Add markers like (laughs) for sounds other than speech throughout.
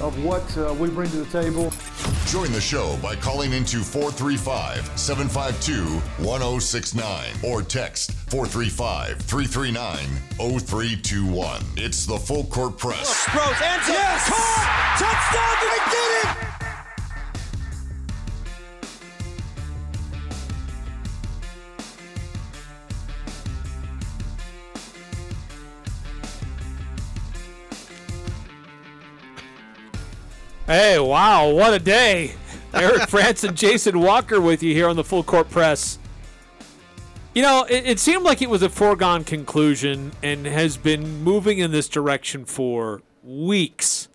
of what uh, we bring to the table. Join the show by calling into 435-752-1069 or text 435-339-0321. It's the Full Court Press. Sproles, ends yes! Caught! Touchdown! Did he get it? Hey, wow, what a day. Eric (laughs) Frandsen and Jason Walker with you here on the Full Court Press. You know, it, it, seemed like it was a foregone conclusion and has been moving in this direction for weeks.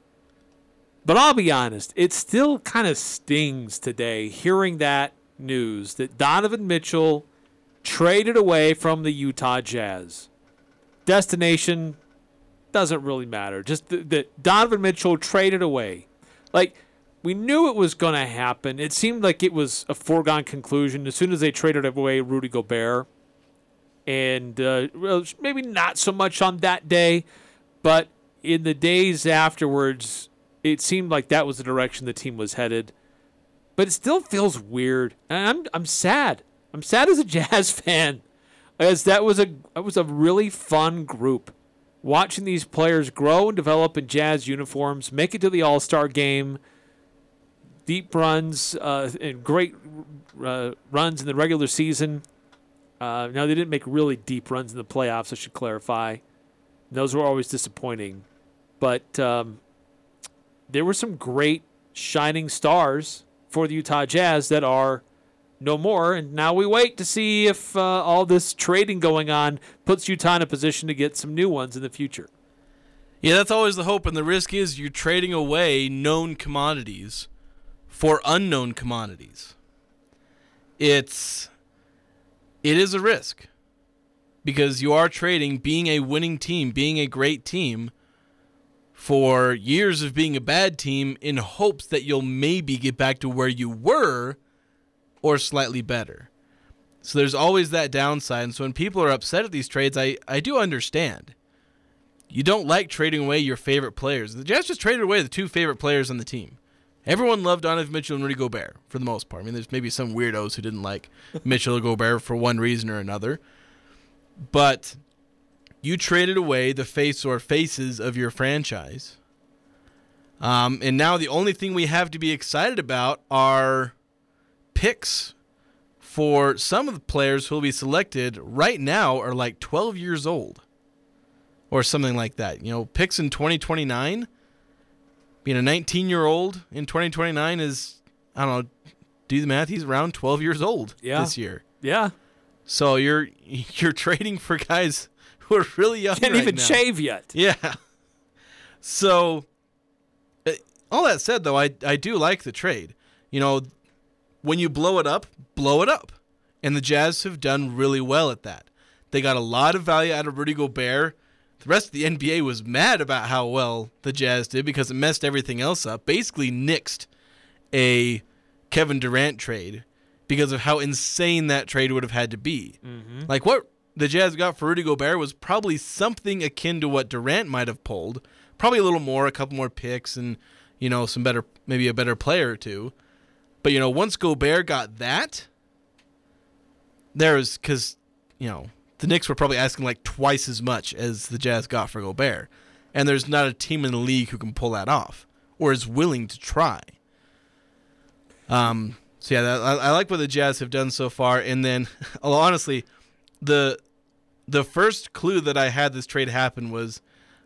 But I'll be honest, it still kind of stings today hearing that news that Donovan Mitchell traded away from the Utah Jazz. Destination doesn't really matter. Just that Donovan Mitchell traded away like we knew it was going to happen. It seemed like it was a foregone conclusion as soon as they traded away Rudy Gobert. And uh, maybe not so much on that day, but in the days afterwards, it seemed like that was the direction the team was headed. But it still feels weird. And I'm, I'm sad. I'm sad as a (laughs) Jazz fan, as that was a that was a really fun group watching these players grow and develop in Jazz uniforms, make it to the All Star game, deep runs uh, and great uh, runs in the regular season. Uh, now they didn't make really deep runs in the playoffs. I should clarify; those were always disappointing. But um, there were some great shining stars for the Utah Jazz that are no more. And now we wait to see if uh, all this trading going on puts Utah in a position to get some new ones in the future. Yeah, that's always the hope. And the risk is you're trading away known commodities for unknown commodities. It's it is a risk because you are trading being a winning team, being a great team for years of being a bad team in hopes that you'll maybe get back to where you were or slightly better. So there's always that downside. And so when people are upset at these trades, I, I do understand. You don't like trading away your favorite players. The Jazz just traded away the two favorite players on the team. Everyone loved Donovan Mitchell and Rudy Gobert for the most part. I mean, there's maybe some weirdos who didn't like (laughs) Mitchell or Gobert for one reason or another. But you traded away the face or faces of your franchise. Um, and now the only thing we have to be excited about are picks for some of the players who will be selected right now are like 12 years old or something like that. You know, picks in 2029, being a 19 year old in 2029 is, I don't know, do the math, he's around 12 years old yeah. this year. Yeah. So you're (laughs) you're trading for guys (laughs) who are really young. Can't right even now. shave yet. Yeah. So, uh, all that said, though, I I do like the trade. You know, when you blow it up, blow it up. And the Jazz have done really well at that. They got a lot of value out of Rudy Gobert. The rest of the NBA was mad about how well the Jazz did because it messed everything else up. Basically, nixed a Kevin Durant trade because of how insane that trade would have had to be. Mm-hmm. Like what the Jazz got for Rudy Gobert was probably something akin to what Durant might have pulled. Probably a little more, a couple more picks, and you know some better, maybe a better player or two. But you know, once Gobert got that, there was because you know the Knicks were probably asking like twice as much as the Jazz got for Gobert, and there's not a team in the league who can pull that off or is willing to try. Um. So yeah, that, I, I like what the Jazz have done so far, and then (laughs) honestly, the the first clue that I had this trade happen was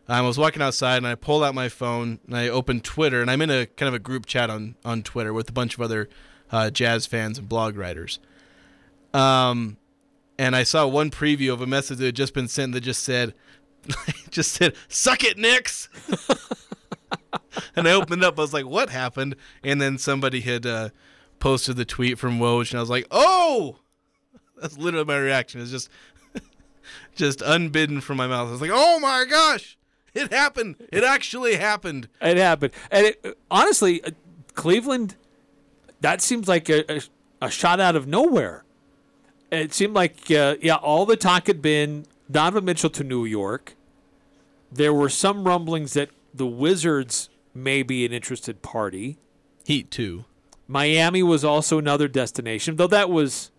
I was walking outside and I pulled out my phone and I opened Twitter and I'm in a kind of a group chat on on Twitter with a bunch of other uh, jazz fans and blog writers. Um, and I saw one preview of a message that had just been sent that just said, (laughs) just said, "Suck it, Knicks." (laughs) and I opened up. I was like, "What happened?" And then somebody had uh, posted the tweet from Woj, and I was like, "Oh." (laughs) That's literally my reaction. It's just, just unbidden from my mouth. I was like, "Oh my gosh!" It happened. It actually happened. It happened, and it, honestly, uh, Cleveland. That seems like a, a, a shot out of nowhere. It seemed like uh, yeah, all the talk had been Donovan Mitchell to New York. There were some rumblings that the Wizards may be an interested party. Heat too. Miami was also another destination, though that was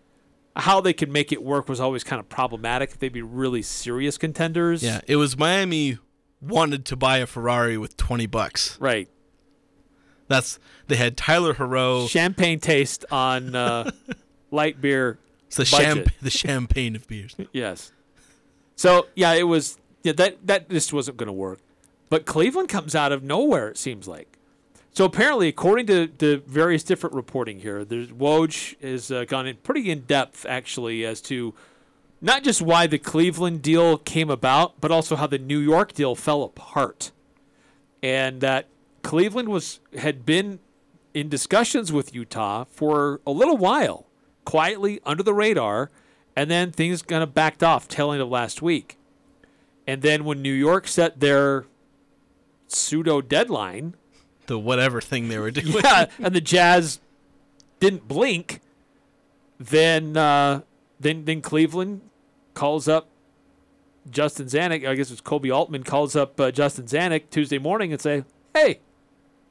how they could make it work was always kind of problematic. If they'd be really serious contenders, Yeah, it was Miami wanted to buy a Ferrari with 20 bucks. right. That's they had Tyler Herro. Champagne taste on uh, (laughs) light beer. It's the champ the champagne of beers. Yes. So yeah, it was yeah that that just wasn't going to work. But Cleveland comes out of nowhere. It seems like. So apparently, according to, to various different reporting here, there's Woj has uh, gone in pretty in depth actually as to not just why the Cleveland deal came about, but also how the New York deal fell apart, and that Cleveland was had been in discussions with Utah for a little while, quietly under the radar, and then things kind of backed off tail end of last week. And then when New York set their pseudo deadline, The whatever thing they were doing. yeah, (laughs) and the Jazz didn't blink, then uh, then then Cleveland calls up Justin Zanik. I guess it's Koby Altman calls up uh, Justin Zanik Tuesday morning and say, "Hey,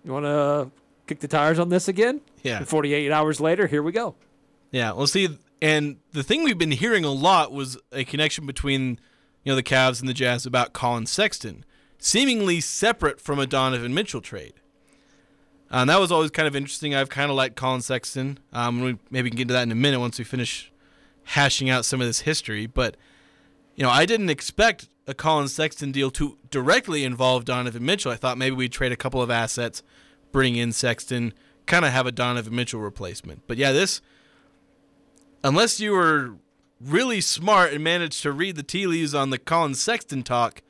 you want to kick the tires on this again?" Yeah. And 48 hours later, here we go. Yeah, well, see, and the thing we've been hearing a lot was a connection between, you know, the Cavs and the Jazz about Colin Sexton, seemingly separate from a Donovan Mitchell trade. Uh, and that was always kind of interesting. I've kind of liked Colin Sexton. Um, we maybe can get into that in a minute once we finish hashing out some of this history. But, you know, I didn't expect a Colin Sexton deal to directly involve Donovan Mitchell. I thought maybe we'd trade a couple of assets, bring in Sexton, kind of have a Donovan Mitchell replacement. But yeah, this unless you were really smart and managed to read the tea leaves on the Colin Sexton talk,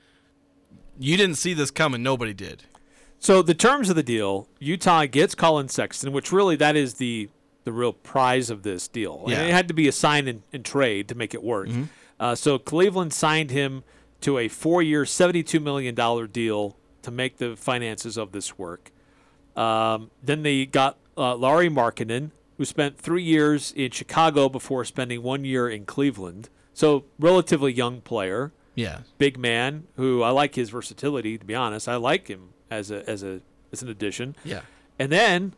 you didn't see this coming. Nobody did. So the terms of the deal, Utah gets Colin Sexton, which really that is the the real prize of this deal. And it had to be a sign and, and trade to make it work. Uh, so Cleveland signed him to a four-year, seventy-two million dollar deal to make the finances of this work. Um, then they got uh, Lauri Markkanen, who spent three years in Chicago before spending one year in Cleveland. So relatively young player Yeah. big man who I like his versatility. To be honest, I like him as a as a as an addition. Yeah. And then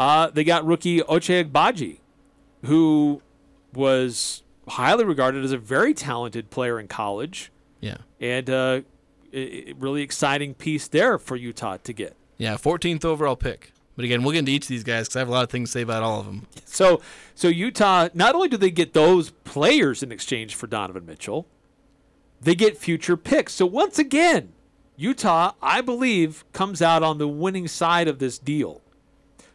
uh, they got rookie Ochai Agbaji, who was highly regarded as a very talented player in college, Yeah. and uh, really exciting piece there for Utah to get. Yeah. 14th overall pick. But again, we'll get into each of these guys because I have a lot of things to say about all of them. So so Utah not only do they get those players in exchange for Donovan Mitchell, they get future picks. So once again, Utah, I believe, comes out on the winning side of this deal.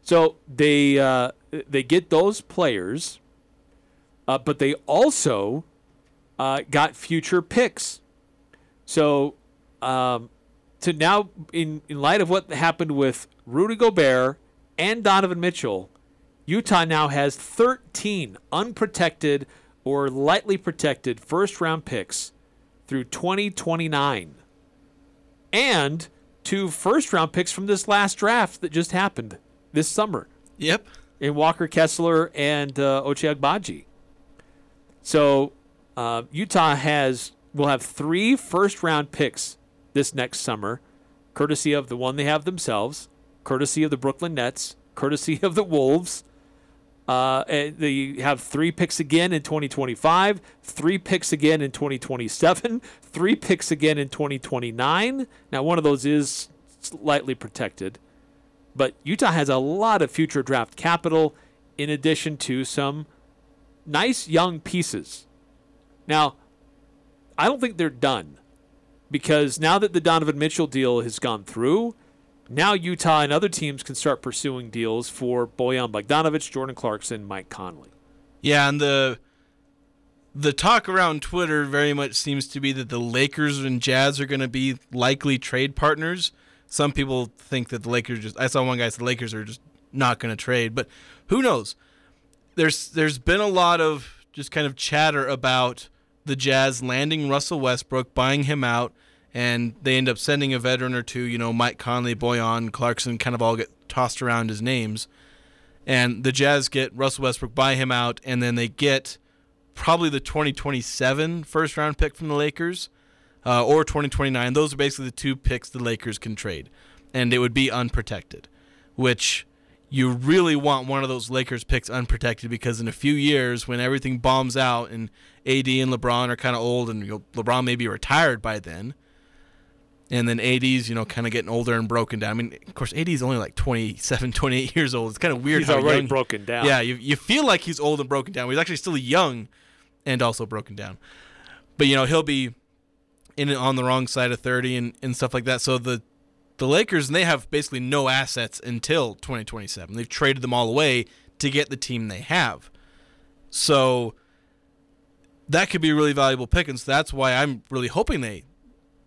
So they uh, they get those players, uh, but they also uh, got future picks. So um, to now, in in light of what happened with Rudy Gobert and Donovan Mitchell, Utah now has 13 unprotected or lightly protected first round picks through 2029 and two first round picks from this last draft that just happened this summer Yep. in Walker Kessler and uh, Agbaji. So uh, Utah has will have three first round picks this next summer, courtesy of the one they have themselves, courtesy of the Brooklyn Nets, courtesy of the Wolves. Uh, and they have three picks again in 2025, three picks again in 2027, three picks again in 2029. Now, one of those is slightly protected, but Utah has a lot of future draft capital in addition to some nice young pieces. Now, I don't think they're done because now that the Donovan Mitchell deal has gone through, now Utah and other teams can start pursuing deals for Bojan Bogdanovic, Jordan Clarkson, Mike Conley. Yeah, and the the talk around Twitter very much seems to be that the Lakers and Jazz are going to be likely trade partners. Some people think that the Lakers just I saw one guy say the Lakers are just not going to trade, but who knows? There's there's been a lot of just kind of chatter about the Jazz landing Russell Westbrook, buying him out, and they end up sending a veteran or two. You know, Mike Conley, Bojan, Clarkson, kind of all get tossed around as names, and the Jazz get Russell Westbrook, buy him out, and then they get probably the 2027 first round pick from the Lakers uh, or 2029. Those are basically the two picks the Lakers can trade, and it would be unprotected, which you really want one of those Lakers picks unprotected because in a few years, when everything bombs out and AD and LeBron are kind of old and you know, LeBron may be retired by then, and then AD's you know kind of getting older and broken down. I mean, of course, AD's only like 27, 28 years old. It's kind of weird. He's how already young- broken down. Yeah, you you feel like he's old and broken down. He's actually still young and also broken down. But you know he'll be in on the wrong side of 30 and, and stuff like that. So the the Lakers and they have basically no assets until 2027. They've traded them all away to get the team they have. So that could be a really valuable pick, and so that's why I'm really hoping they,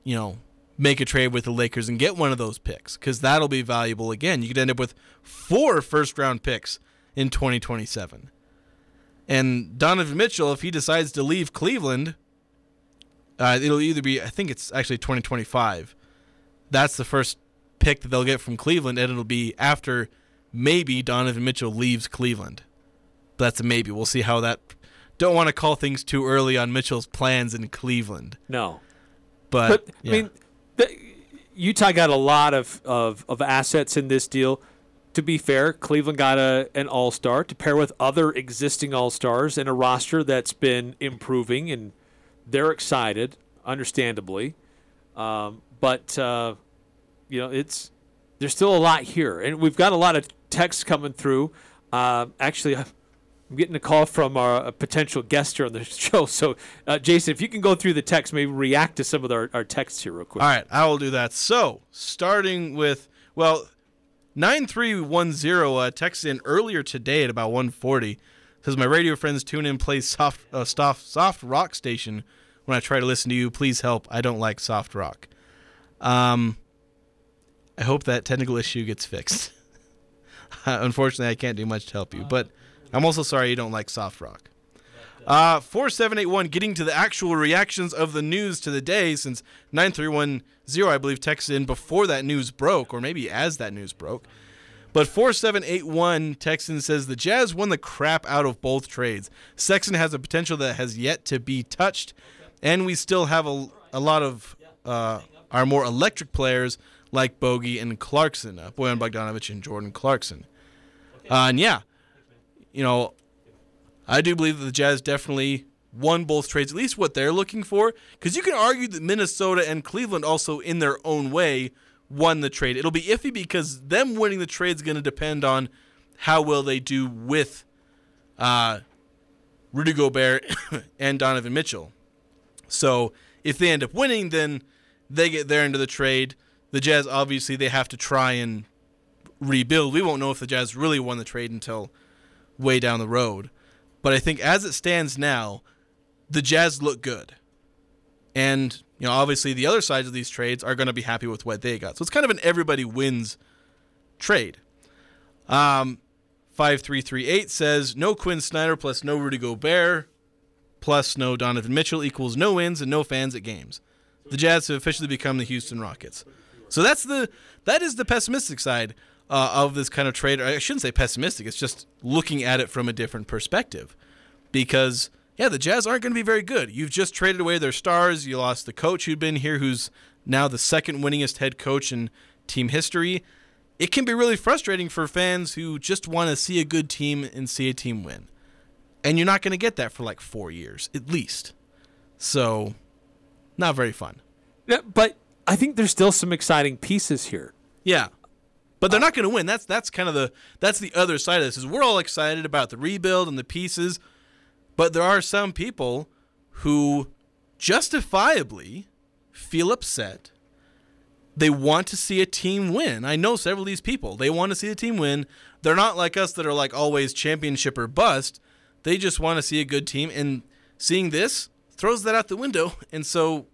you know, make a trade with the Lakers and get one of those picks because that'll be valuable again. You could end up with four first round picks in 2027. And Donovan Mitchell, if he decides to leave Cleveland, uh, it'll either be, I think it's actually 2025. That's the first pick that they'll get from Cleveland, and it'll be after maybe Donovan Mitchell leaves Cleveland. But that's a maybe. We'll see how that. Don't want to call things too early on Mitchell's plans in Cleveland. No. But, But yeah. I mean, the, Utah got a lot of, of, of assets in this deal. To be fair, Cleveland got a an All Star to pair with other existing All Stars and a roster that's been improving, and they're excited, understandably. Um, but uh, you know, it's there's still a lot here, and we've got a lot of texts coming through. Uh, actually, (laughs) I'm getting a call from our, a potential guest here on the (laughs) show. So, uh, Jason, if you can go through the text, maybe react to some of our, our texts here real quick. All right, I will do that. So, starting with well, nine three one zero uh, texted in earlier today at about one forty. Says my radio friends tune in, play soft, uh, soft, soft rock station when I try to listen to you. Please help. I don't like soft rock. Um, I hope that technical issue gets fixed. (laughs) Unfortunately, I can't do much to help you, but I'm also sorry you don't like soft rock. Uh, 4781, getting to the actual reactions of the news to the day since 9310, I believe, texted in before that news broke, or maybe as that news broke. But 4781 Texan says the Jazz won the crap out of both trades. Sexton has a potential that has yet to be touched, and we still have a, a lot of uh, our more electric players like Bogey and Clarkson, uh, Bojan Bogdanovic and Jordan Clarkson. Uh, and yeah, you know, I do believe that the Jazz definitely won both trades, at least what they're looking for. Because you can argue that Minnesota and Cleveland also, in their own way, won the trade. It'll be iffy because them winning the trade is going to depend on how well they do with uh, Rudy Gobert (coughs) and Donovan Mitchell. So if they end up winning, then they get their end of the trade. The Jazz obviously they have to try and rebuild. We won't know if the Jazz really won the trade until way down the road. But I think as it stands now, the Jazz look good. And, you know, obviously the other sides of these trades are going to be happy with what they got. So it's kind of an everybody wins trade. Um, 5338 says no Quin Snyder plus no Rudy Gobert plus no Donovan Mitchell equals no wins and no fans at games. The Jazz have officially become the Houston Rockets. So that's the that is the pessimistic side uh, of this kind of trade. I shouldn't say pessimistic. It's just looking at it from a different perspective, because yeah, the Jazz aren't going to be very good. You've just traded away their stars. You lost the coach who'd been here, who's now the second winningest head coach in team history. It can be really frustrating for fans who just want to see a good team and see a team win, and you're not going to get that for like four years at least. So, not very fun. Yeah, but I think there's still some exciting pieces here. Yeah. But they're not going to win. That's that's kind of the that's the other side of this. Is we're all excited about the rebuild and the pieces, but there are some people who justifiably feel upset. They want to see a team win. I know several of these people. They want to see a team win. They're not like us that are like always championship or bust. They just want to see a good team and seeing this throws that out the window. (laughs) And so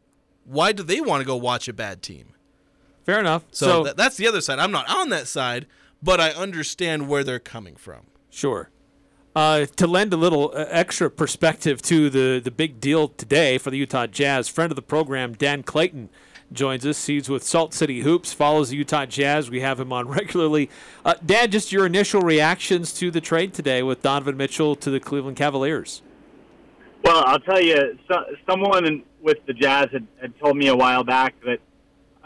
why do they want to go watch a bad team? Fair enough. So, So, tha- that's the other side. I'm not on that side, but I understand where they're coming from. Sure. Uh, to lend a little uh, extra perspective to the, the big deal today for the Utah Jazz, friend of the program, Dan Clayton, joins us. He's with Salt City Hoops, follows the Utah Jazz. We have him on (laughs) regularly. Uh, Dan, just your initial reactions to the trade today with Donovan Mitchell to the Cleveland Cavaliers. Well, I'll tell you, so, someone with the Jazz had, had told me a while back that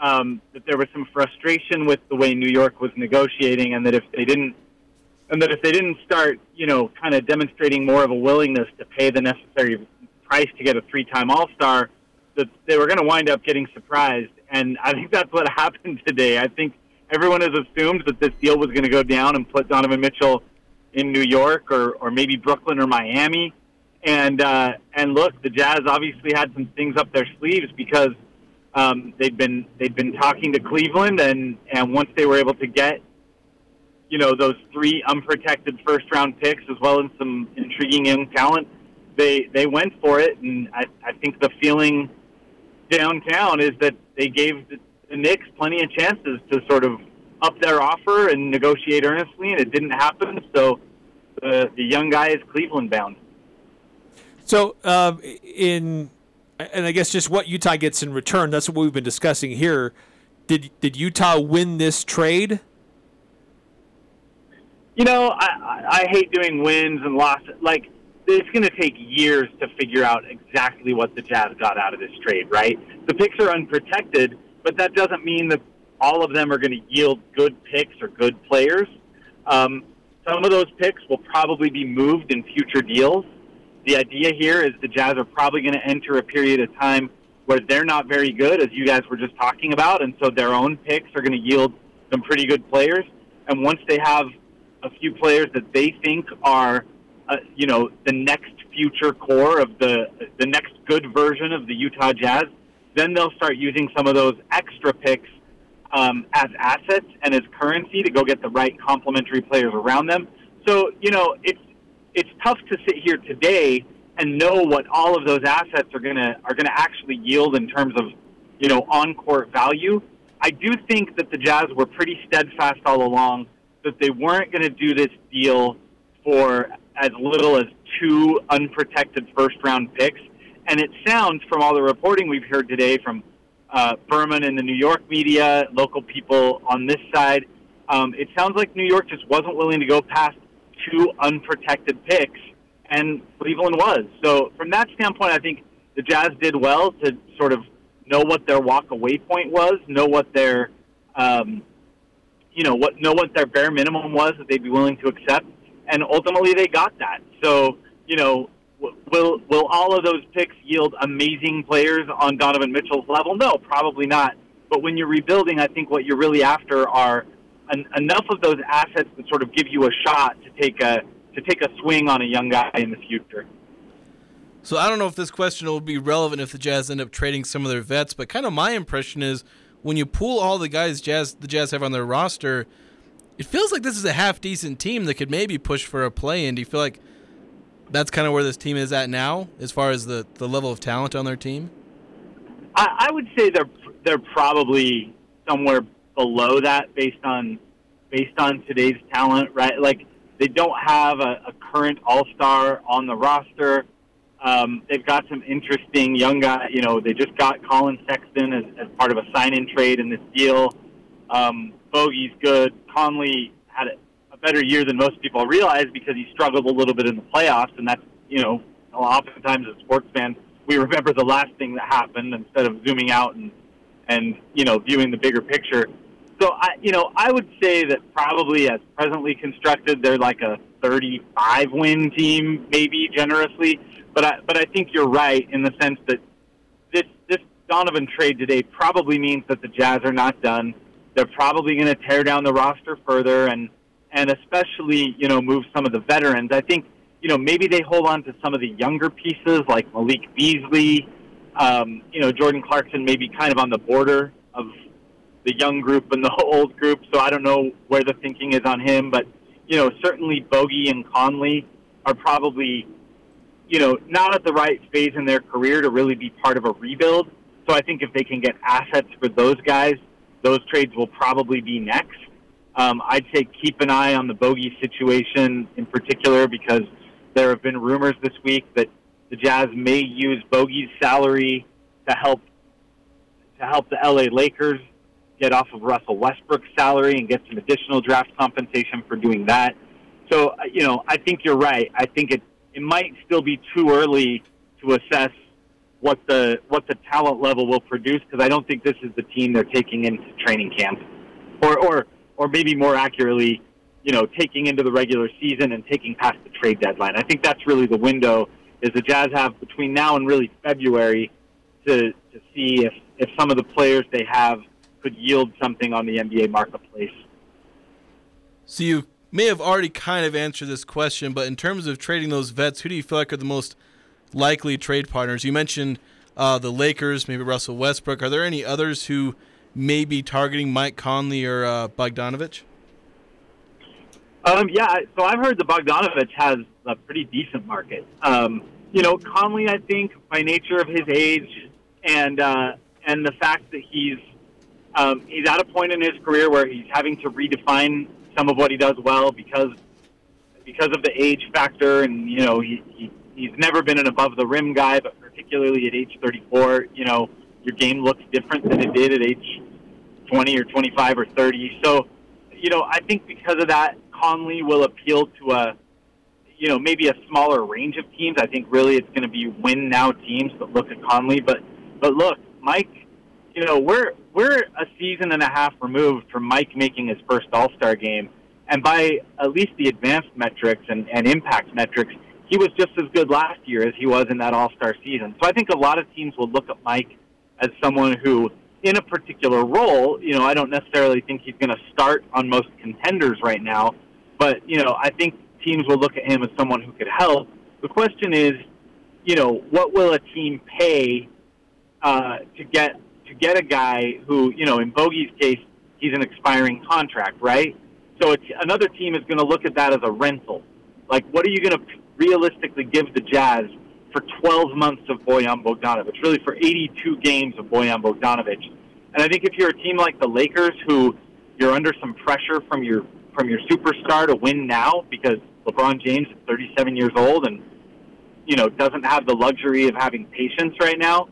um, that there was some frustration with the way New York was negotiating, and that if they didn't, and that if they didn't start, you know, kind of demonstrating more of a willingness to pay the necessary price to get a three-time All-Star, that they were going to wind up getting surprised. And I think that's what (laughs) happened today. I think everyone has assumed that this deal was going to go down and put Donovan Mitchell in New York or, or maybe Brooklyn or Miami. And uh, and look, the Jazz obviously had some things up their sleeves because um, they'd been they'd been talking to Cleveland, and and once they were able to get you know those three unprotected first round picks as well as some intriguing young talent, they they went for it, and I, I think the feeling downtown is that they gave the, the Knicks plenty of chances to sort of up their offer and negotiate earnestly, and it didn't happen. So the the young guy is Cleveland bound. So, um, in and I guess just what Utah gets in return. That's what we've been discussing here. Did did Utah win this trade? You know, I, I hate doing wins and losses. Like it's going to take years to figure out exactly what the Jazz got out of this trade. Right? The picks are unprotected, but that doesn't mean that all of them are going to yield good picks or good players. Um, some of those picks will probably be moved in future deals the idea here is the Jazz are probably going to enter a period of time where they're not very good, as you guys were just talking about, and so their own picks are going to yield some pretty good players. And once they have a few players that they think are, uh, you know, the next future core of the the next good version of the Utah Jazz, then they'll start using some of those extra picks um, as assets and as currency to go get the right complementary players around them. So you know, it's it's tough to sit here today and know what all of those assets are gonna are gonna actually yield in terms of you know on court value. I do think that the Jazz were pretty steadfast all along that they weren't going to do this deal for as little as two unprotected first round picks. And it sounds from all the reporting we've heard today from uh, Berman and the New York media, local people on this side, um, it sounds like New York just wasn't willing to go past two unprotected picks, and Cleveland was. So from that standpoint, I think the Jazz did well to sort of know what their walk away point was, know what their um, you know what know what their bare minimum was that they'd be willing to accept, and ultimately they got that. So you know. Will will all of those picks yield amazing players on Donovan Mitchell's level? No, probably not. But when you're rebuilding, I think what you're really after are en- enough of those assets that sort of give you a shot to take a to take a swing on a young guy in the future. So I don't know if this question will be relevant if the Jazz end up trading some of their vets, but kind of my impression is when you pull all the guys Jazz the Jazz have on their roster, it feels like this is a half decent team that could maybe push for a play in. Do you feel like that's kind of where this team is at now, as far as the, the level of talent on their team? I, I would say they're they're probably somewhere below that based on based on today's talent, right? Like they don't have a, a current All Star on the roster. Um, they've got some interesting young guy. You know, they just got Colin Sexton as, as part of a sign-in trade in this deal. Um, Bogey's good. Conley had a, better year than most people realize because he struggled a little bit in the playoffs, and that's you know, oftentimes as sports fans we remember the last thing that happened instead of zooming out and and you know viewing the bigger picture. So I, you know, I would say that probably as presently constructed, they're like a 35 win team, maybe generously. But I, but I think you're right in the sense that this this Donovan trade today probably means that the Jazz are not done. They're probably going to tear down the roster further and and especially you know move some of the veterans. I think you know maybe they hold on to some of the younger pieces like Malik Beasley. Um, you know Jordan Clarkson maybe kind of on the border of the young group and the (laughs) old group. So I don't know where the thinking is on him, but you know, certainly Bogey and Conley are probably, you know, not at the right phase in their career to really be part of a rebuild. So I think if they can get assets for those guys, those trades will probably be next. Um, I'd say keep an eye on the Bogey situation in particular because there have been rumors this week that the Jazz may use Bogey's salary to help to help the LA Lakers get off of Russell Westbrook's salary and get some additional draft compensation for doing that. So, uh, you know, I think you're right. I think it it might still be too early to assess what the what the talent level will produce because I don't think this is the team they're taking into training camp, or or or maybe more accurately, you know, taking into the regular season and taking past the trade deadline. I think that's really the window is the Jazz have between now and really February to to see if if some of the players they have could yield something on the NBA marketplace. So you may have already kind of answered this question, but in terms of trading those vets, who do you feel like are the most likely trade partners? You mentioned uh, the Lakers, maybe Russell Westbrook. Are there any others who may be targeting Mike Conley or uh, Bogdanovic? Um, yeah, so I've heard the Bogdanovic has a pretty decent market. Um, you know, Conley, I think, by nature of his age and uh, and the fact that he's um, he's at a point in his career where he's having to redefine some of what he does well because because of the age factor, and you know he, he he's never been an above the rim guy, but particularly at age 34, you know your game looks different than it did at age 20 or 25 or 30. So, you know, I think because of that, Conley will appeal to a you know maybe a smaller range of teams. I think really it's going to be win now teams that look at Conley, but but look, Mike, you know we're we're a season and a half removed from Mike making his first All Star game, and by at least the advanced metrics and, and impact metrics, he was just as good last year as he was in that All Star season. So I think a lot of teams will look at Mike as someone who, in a particular role, you know, I don't necessarily think he's going to start on most contenders right now, but you know, I think teams will look at him as someone who could help. The question is, you know, what will a team pay uh, to get to get a guy who, you know, in Bogey's case, he's an expiring contract, right? So it's, another team is going to look at that as a rental. Like, what are you going to realistically give the Jazz for 12 months of Bojan Bogdanovic? Really, for 82 games of Bojan Bogdanovic. And I think if you're a team like the Lakers, who you're under some pressure from your from your superstar to win now because LeBron James is 37 years old and you know doesn't have the luxury of having patience right now,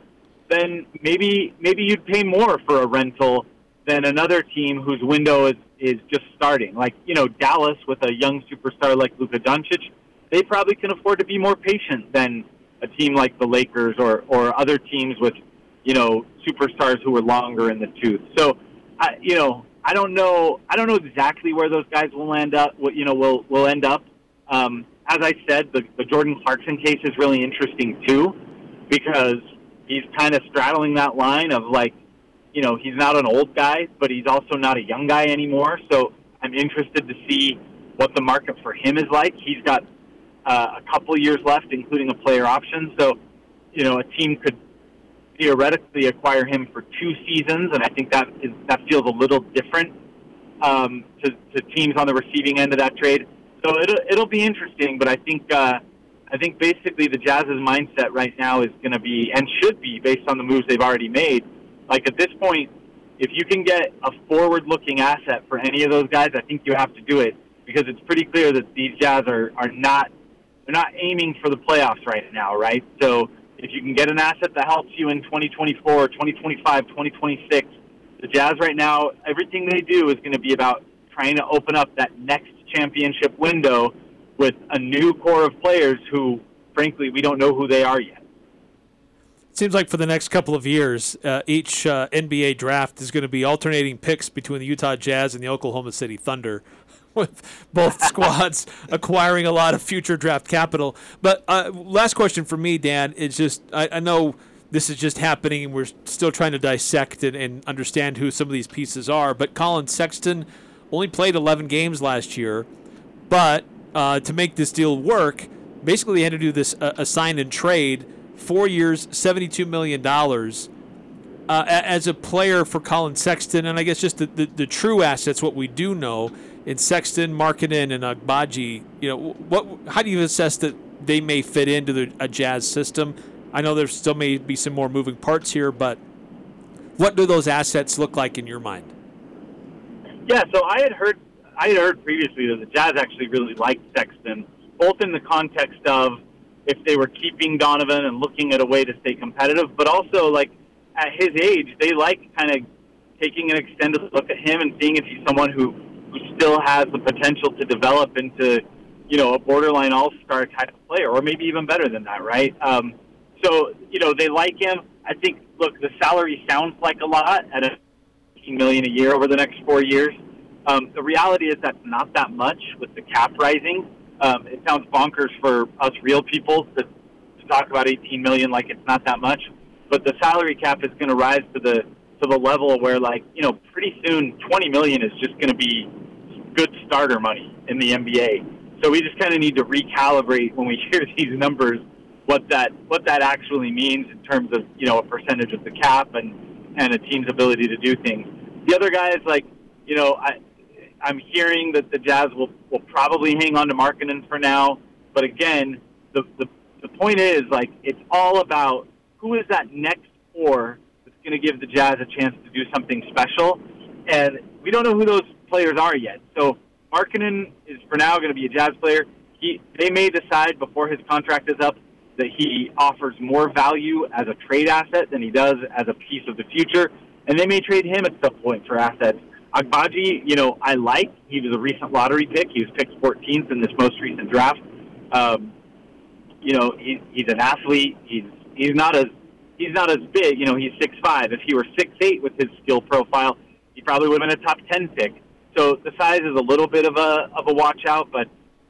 then maybe maybe you'd pay more for a rental than another team whose window is is just starting. Like you know Dallas with a young superstar like Luka Doncic, they probably can afford to be more patient than a team like the Lakers or or other teams with you know superstars who are longer in the tooth. So, I, you know, I don't know. I don't know exactly where those guys will end up. What you know will will end up. Um, as I said, the, the Jordan Clarkson case is really interesting too, because he's kind of straddling that line of like, you know, he's not an old guy, but he's also not a young guy anymore. So I'm interested to see what the market for him is like. He's got uh, a couple years left, including a player option. So, you know, a team could theoretically acquire him for two seasons, and I think that is that feels a little different um, to, to teams on the receiving end of that trade. So it'll it'll be interesting, but I think uh, I think basically the Jazz's mindset right now is going to be and should be based on the moves they've already made. Like at this point, if you can get a forward-looking asset for any of those guys, I think you have to do it because it's pretty clear that these Jazz are are not they're not aiming for the playoffs right now, right? So if you can get an asset that helps you in 2024, 2025, 2026, the Jazz right now, everything they do is going to be about trying to open up that next championship window with a new core of players who, frankly, we don't know who they are yet. It seems like for the next couple of years, uh, each uh, NBA draft is going to be alternating picks between the Utah Jazz and the Oklahoma City Thunder with both (laughs) squads acquiring a lot of future draft capital. But uh, last question for me, Dan, is just I, I, know this is just happening and we're still trying to dissect and, and understand who some of these pieces are. But Colin Sexton only played 11 games last year, but uh, to make this deal work, basically they had to do this uh, a sign and trade, four years, $72 million. Uh, as a player for Colin Sexton, and I guess just the, the, the, true assets, what we do know in Sexton, Markkanen, and Agbaji, you know, what how do you assess that they may fit into the, a Jazz system? I know there still may be some more moving parts here, but what do those assets look like in your mind? Yeah, so I had heard I had heard previously that the Jazz actually really liked Sexton, both in the context of if they were keeping Donovan and looking at a way to stay competitive, but also like at his age, they like kind of taking an extended look at him and seeing if he's someone who who still has the potential to develop into you know a borderline all star type of player, or maybe even better than that, right? Um, so you know they like him. I think. Look, the salary sounds like a lot at a million a year over the next four years. Um, the reality is that's not that much with the cap rising. Um, it sounds bonkers for us real people to, to talk about 18 million like it's not that much, but the salary cap is going to rise to the to the level where like you know pretty soon 20 million is just going to be good starter money in the NBA. So we just kind of need to recalibrate when we (laughs) hear these numbers what that what that actually means in terms of you know a percentage of the cap and and a team's ability to do things. The other guys like you know I I'm hearing that the Jazz will will probably hang on to Markkanen for now, but again the the the point is like it's all about who is that next four that's going to give the Jazz a chance to do something special, and we don't know who those players are yet. So Markkanen is for now going to be a Jazz player. He they may decide before his contract is up that he offers more value as a trade asset than he does as a piece of the future, and they may trade him at some point for assets. Agbaji, you know, I like. He was a recent lottery pick. He was picked 14th in this most recent draft. Um, you know, he, he's an athlete. He's he's not as he's not as big. You know, he's six five. If he were six eight with his skill profile, he probably would have been a top 10 pick. So the size is a little bit of a of a watch out, but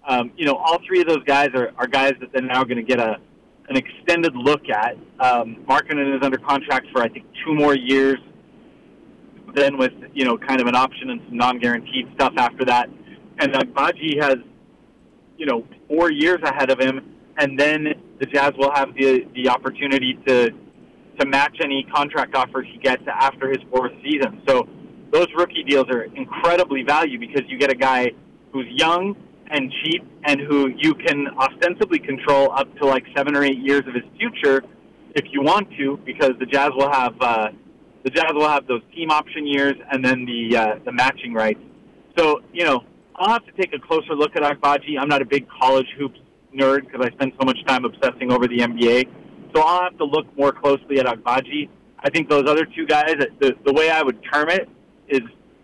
um, you know, all three of those guys are, are guys that they're now going to get a an extended look at. Um, Markkanen is under contract for I think two more years. Then with you know kind of an option and some non-guaranteed stuff after that, and Agbaji has you know four years ahead of him, and then the Jazz will have the the opportunity to to match any contract offers he gets after his fourth season. So those rookie deals are incredibly valuable because you get a guy who's young and cheap and who you can ostensibly control up to like seven or eight years of his future if you want to, because the Jazz will have uh, the Jazz will have those team option years and then the uh, the matching rights. So you know, I'll have to take a closer look at Agbaji. I'm not a big college hoops nerd because I spend so much time obsessing over the NBA. So I'll have to look more closely at Agbaji. I think those other two guys, the, the way I would term it is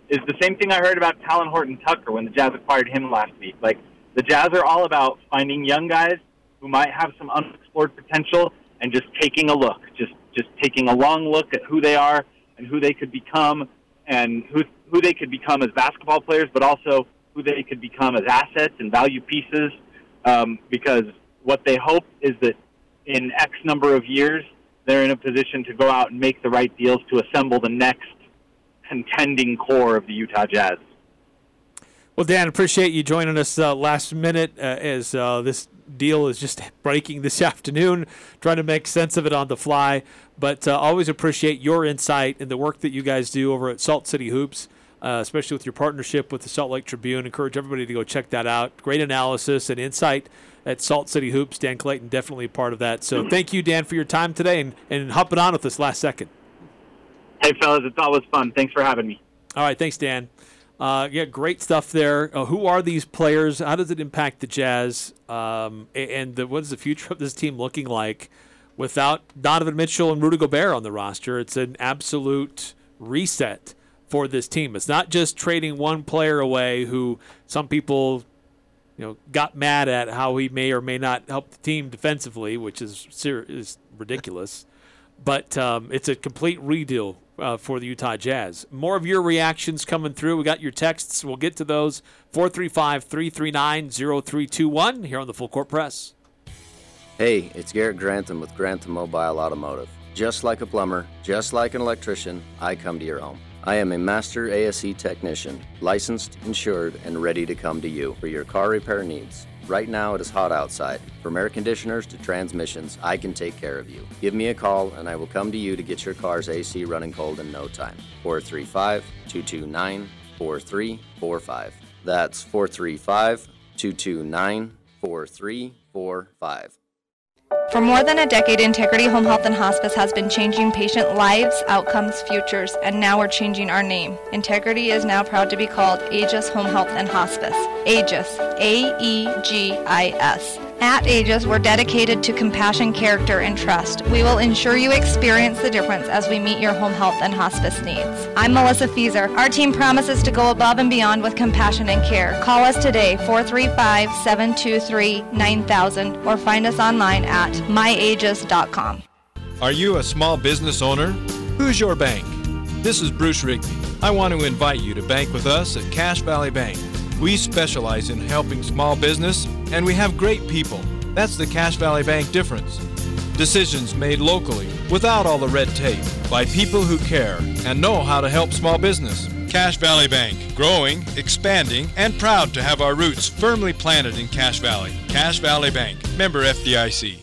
is the same thing I heard about Talen Horton Tucker when the Jazz acquired him last week. Like the Jazz are all about finding young guys who might have some unexplored potential and just taking a look, just just taking a long look at who they are and who they could become and who who they could become as basketball players, but also who they could become as assets and value pieces. Um, because what they hope is that in X number of years, they're in a position to go out and make the right deals to assemble the next contending core of the Utah Jazz. Well, Dan, appreciate you joining us uh, last minute uh, as uh, this deal is just breaking this (laughs) afternoon, trying to make sense of it on the fly. But uh, always appreciate your insight and the work that you guys do over at Salt City Hoops, uh, especially with your partnership with the Salt Lake Tribune. Encourage everybody to go check that out. Great analysis and insight at Salt City Hoops. Dan Clayton, definitely a part of that. So (clears throat) thank you, Dan, for your time today and, and hopping on with us last second. Hey, fellas, it's always fun. Thanks for having me. All right, thanks, Dan. Uh, yeah, great stuff there. Uh, who are these players? How does it impact the Jazz? Um, and the, what is the future of this team looking like without Donovan Mitchell and Rudy Gobert on the roster? It's an absolute reset for this team. It's not just trading one player away who some people you know got mad at how he may or may not help the team defensively, which is is ridiculous. But um, it's a complete redeal uh, for the Utah Jazz. More of your reactions coming through. We got your texts. We'll get to those. 435 339 0321 here on the Full Court Press. Hey, it's Garrett Grantham with Grantham Mobile Automotive. Just like a plumber, just like an electrician, I come to your home. I am a master ASE technician, licensed, insured, and ready to come to you for your car repair needs. Right now it is hot outside. From air conditioners to transmissions, I can take care of you. Give me a call and I will come to you to get your car's AC running cold in no time. 435 229 4345. That's 435 229 4345. For more than a decade, Integrity Home Health and Hospice has been changing patient lives, outcomes, futures, and now we're changing our name. Integrity is now proud to be called Aegis Home Health and Hospice. Aegis, A E G I S. At Aegis, we're dedicated to compassion, character, and trust. We will ensure you experience the difference as we meet your home health and hospice needs. I'm Melissa Fieser. Our team promises to go above and beyond with compassion and care. Call us today, 435 723 9000, or find us online at myaegis.com. Are you a small business owner? Who's your bank? This is Bruce Rigby. I want to invite you to bank with us at Cache Valley Bank. We specialize in helping small business, and we have great people. That's the Cache Valley Bank difference. Decisions made locally, without all the red tape, by people who care and know how to help small business. Cache Valley Bank, growing, expanding, and proud to have our roots firmly planted in Cache Valley. Cache Valley Bank, member FDIC.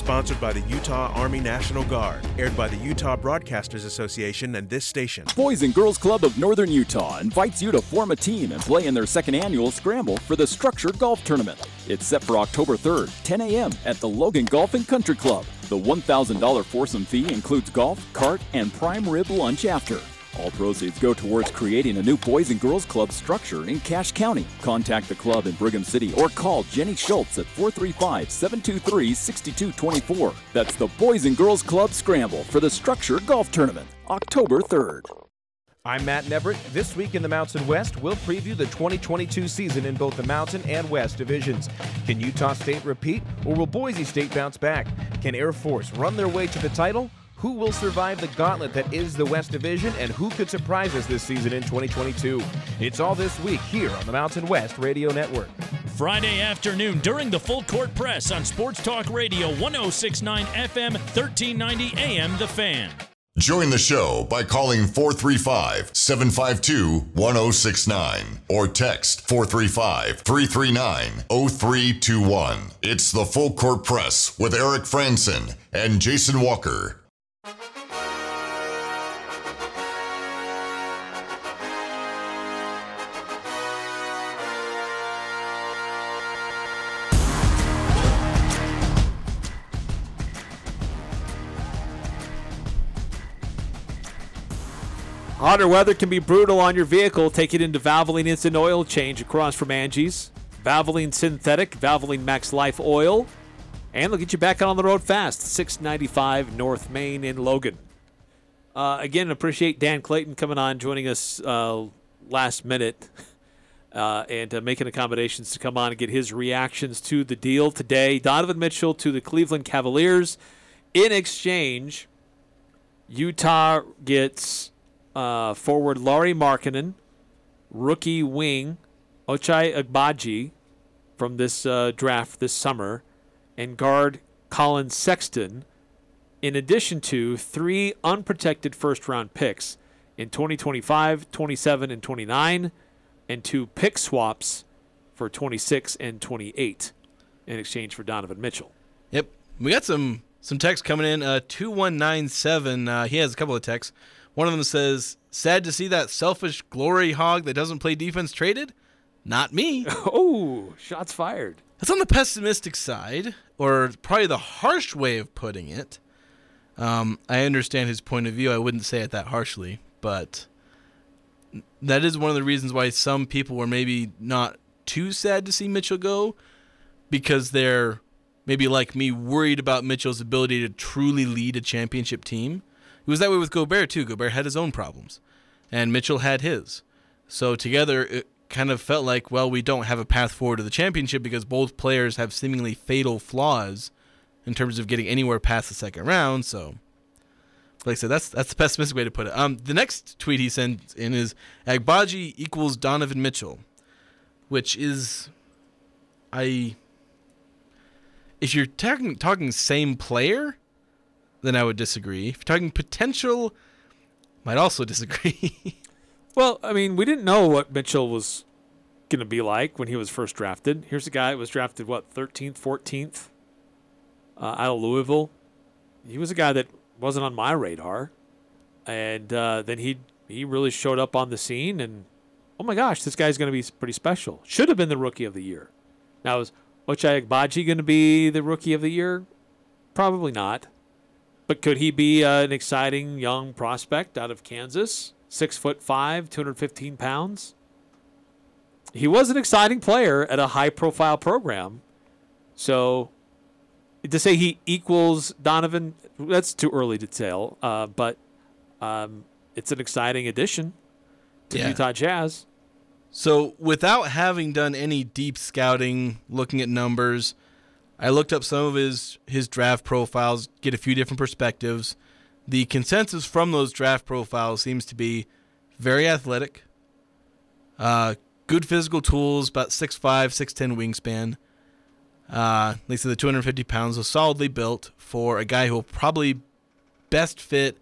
Sponsored by the Utah Army National Guard. Aired by the Utah Broadcasters Association and this station. Boys and Girls Club of Northern Utah invites you to form a team and play in their second annual scramble for the Structured Golf Tournament. It's set for October 3rd, 10 a.m. at the Logan Golf and Country Club. The $1,000 foursome fee includes golf, cart, and prime rib lunch after. All proceeds go towards creating a new Boys and Girls Club structure in Cache County. Contact the club in Brigham City or call Jenny Schultz at 435 723 6224. That's the Boys and Girls Club Scramble for the Structure Golf Tournament, October 3rd. I'm Matt Neverett. This week in the Mountain West, we'll preview the 2022 season in both the Mountain and West divisions. Can Utah State repeat, or will Boise State bounce back? Can Air Force run their way to the title? Who will survive the gauntlet that is the West Division, and who could surprise us this season in 2022? It's all this week here on the Mountain West Radio Network. Friday afternoon during the Full Court Press on Sports Talk Radio 1069 FM, 1390 AM The Fan. Join the show by calling 435 752 1069 or text 435 339 0321. It's the Full Court Press with Eric Frandsen and Jason Walker. Hotter weather can be brutal on your vehicle. Take it into Valvoline Instant Oil Change across from Angie's. Valvoline Synthetic, Valvoline Max Life Oil, and they'll get you back on the road fast. 695 North Main in Logan. Uh, again, appreciate Dan Clayton coming on, joining us uh, last minute, (laughs) uh, and uh, making accommodations to come on and get his reactions to the deal today. Donovan Mitchell to the Cleveland Cavaliers. In exchange, Utah gets uh, forward Lauri Markkanen, rookie wing Ochai Agbaji from this uh, draft this summer, and guard Collin Sexton, in addition to three unprotected first round picks in 2025, 27, and 29, and two pick swaps for 26 and 28 in exchange for Donovan Mitchell. Yep. We got some some text coming in. Uh, 2197, uh, he has a couple of texts. One of them says, Sad to see that selfish glory hog that doesn't play defense traded? Not me. (laughs) oh, shots fired. That's on the pessimistic side, or probably the harsh way of putting it. Um, I understand his point of view. I wouldn't say it that harshly, but that is one of the reasons why some people were maybe not too sad to see Mitchell go because they're maybe like me worried about Mitchell's ability to truly lead a championship team. It was that way with Gobert too. Gobert had his own problems, and Mitchell had his. So together, it kind of felt like, well, we don't have a path forward to the championship because both players have seemingly fatal flaws in terms of getting anywhere past the second round. So, like I said, that's that's the pessimistic way to put it. Um, the next tweet he sent in is Agbaji equals Donovan Mitchell, which is, I. If you're talking talking same player, then I would disagree. If you're talking potential, might also (laughs) disagree. well, I mean, we didn't know what Mitchell was going to be like when he was first drafted. Here's a guy that was drafted, what, 13th, 14th uh, out of Louisville. He was a guy that wasn't on my radar. And uh, then he he really showed up on the scene, and oh my gosh, this guy's going to be pretty special. Should have been the rookie of the year. Now is Ochai Agbaji going to be the rookie of the year? Probably not. But could he be uh, an exciting young prospect out of Kansas? Six foot five, 215 pounds. He was an exciting player at a high profile program. So to say he equals Donovan, that's too early to tell. Uh, but um, it's an exciting addition to Yeah. Utah Jazz. So, without having done any deep scouting, looking at numbers, I looked up some of his his draft profiles, get a few different perspectives. The consensus from those draft profiles seems to be very athletic, uh, good physical tools, about 6'5", 6'10 wingspan. Uh, they said the 250 pounds was solidly built for a guy who will probably best fit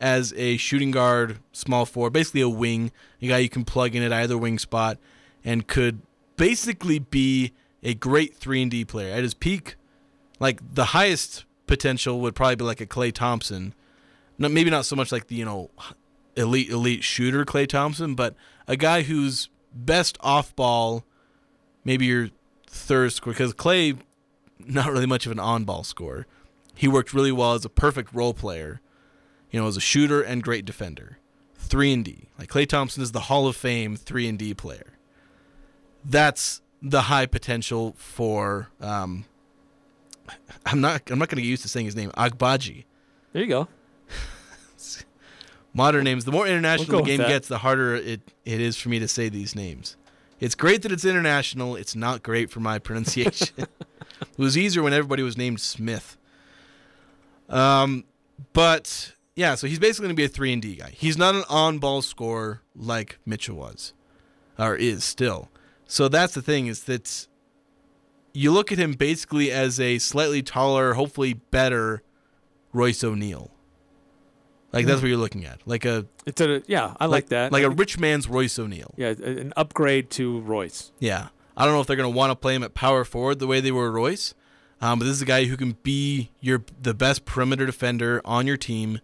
as a shooting guard, small forward, basically a wing, a guy you can plug in at either wing spot, and could basically be a great three and D player at his peak. Like the highest potential would probably be like a Klay Thompson, no, maybe not so much like the you know elite elite shooter Klay Thompson, but a guy who's best off ball, maybe your third scorer because Klay, not really much of an on ball scorer. He worked really well as a perfect role player you know, as a shooter and great defender. 3 and D. Like Klay Thompson is the Hall of Fame 3 and D player. That's the high potential for um I'm not I'm not going to get used to saying his name. Agbaji. There you go. (laughs) Modern names. The more international We'll the game gets, the harder it, it is for me to say these names. It's great that it's international. It's not great for my (laughs) pronunciation. it was easier when everybody was named Smith. Um, but yeah, so he's basically going to be a three and D guy. He's not an on-ball scorer like Mitchell was, or is still. So that's the thing is that you look at him basically as a slightly taller, hopefully better Royce O'Neale. Like that's Mm. what you're looking at, like a It's a yeah, I like, that. like a rich man's Royce O'Neale. yeah, an upgrade to Royce. Yeah. I don't know if they're going to want to play him at power forward the way they were Royce, um, but this is a guy who can be your the best perimeter defender on your team,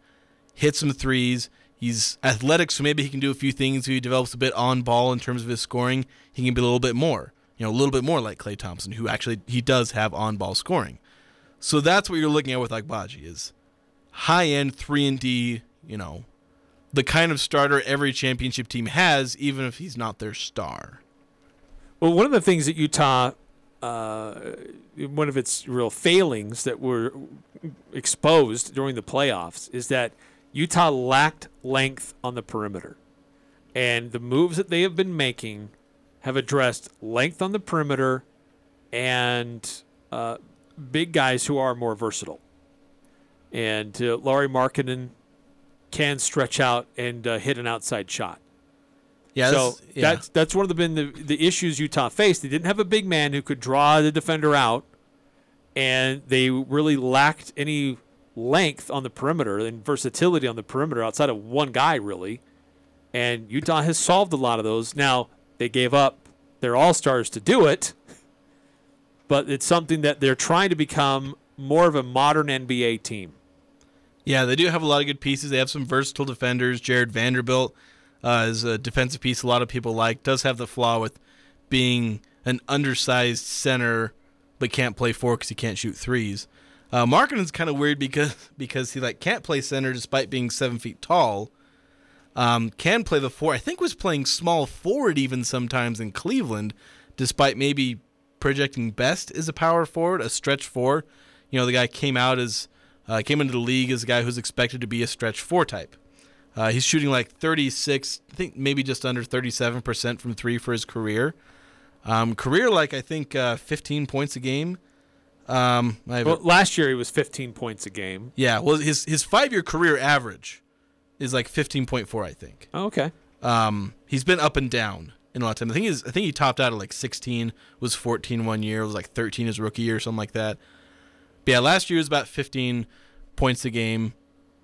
hit some threes. He's athletic, so maybe he can do a few things. He develops a bit on ball in terms of his scoring. He can be a little bit more, you know, a little bit more like Klay Thompson, who actually he does have on ball scoring. So that's what you're looking at with Agbaji is high end three and D, you know, the kind of starter every championship team has, even if he's not their star. Well, one of the things that Utah, uh, one of its real failings that were exposed during the playoffs is that Utah lacked length on the perimeter. And the moves that they have been making have addressed length on the perimeter and uh, big guys who are more versatile. And uh, Lauri Markkanen can stretch out and uh, hit an outside shot. Yeah, so that's- yeah. that's that's one of the been the, the issues Utah faced. They didn't have a big man who could draw the defender out, and they really lacked any length on the perimeter and versatility on the perimeter outside of one guy really. And Utah has solved a lot of those. Now they gave up their all stars to do it, but it's something that they're trying to become more of a modern NBA team. Yeah, they do have a lot of good pieces. They have some versatile defenders. Jarred Vanderbilt uh, is a defensive piece a lot of people like. Does have the flaw with being an undersized center, but can't play four because he can't shoot threes. Uh, Markkanen's kind of weird because because he like can't play center despite being seven feet tall. Um, can play the four. I think was playing small forward even sometimes in Cleveland, despite maybe projecting best as a power forward, a stretch four. You know, the guy came out as uh, came into the league as a guy who's expected to be a stretch four type. Uh, he's shooting like 36, I think maybe just under 37% from three for his career. Um, career like I think uh, 15 points a game. Um, I Well, last year he was 15 points a game. yeah, well his his five year career average is like 15.4, I think. Oh, okay. Um, he's been up and down in a lot of time. I think he's I think he topped out at like 16, was 14 one year, was like 13 his rookie year, or something like that. But yeah, last year was about 15 points a game.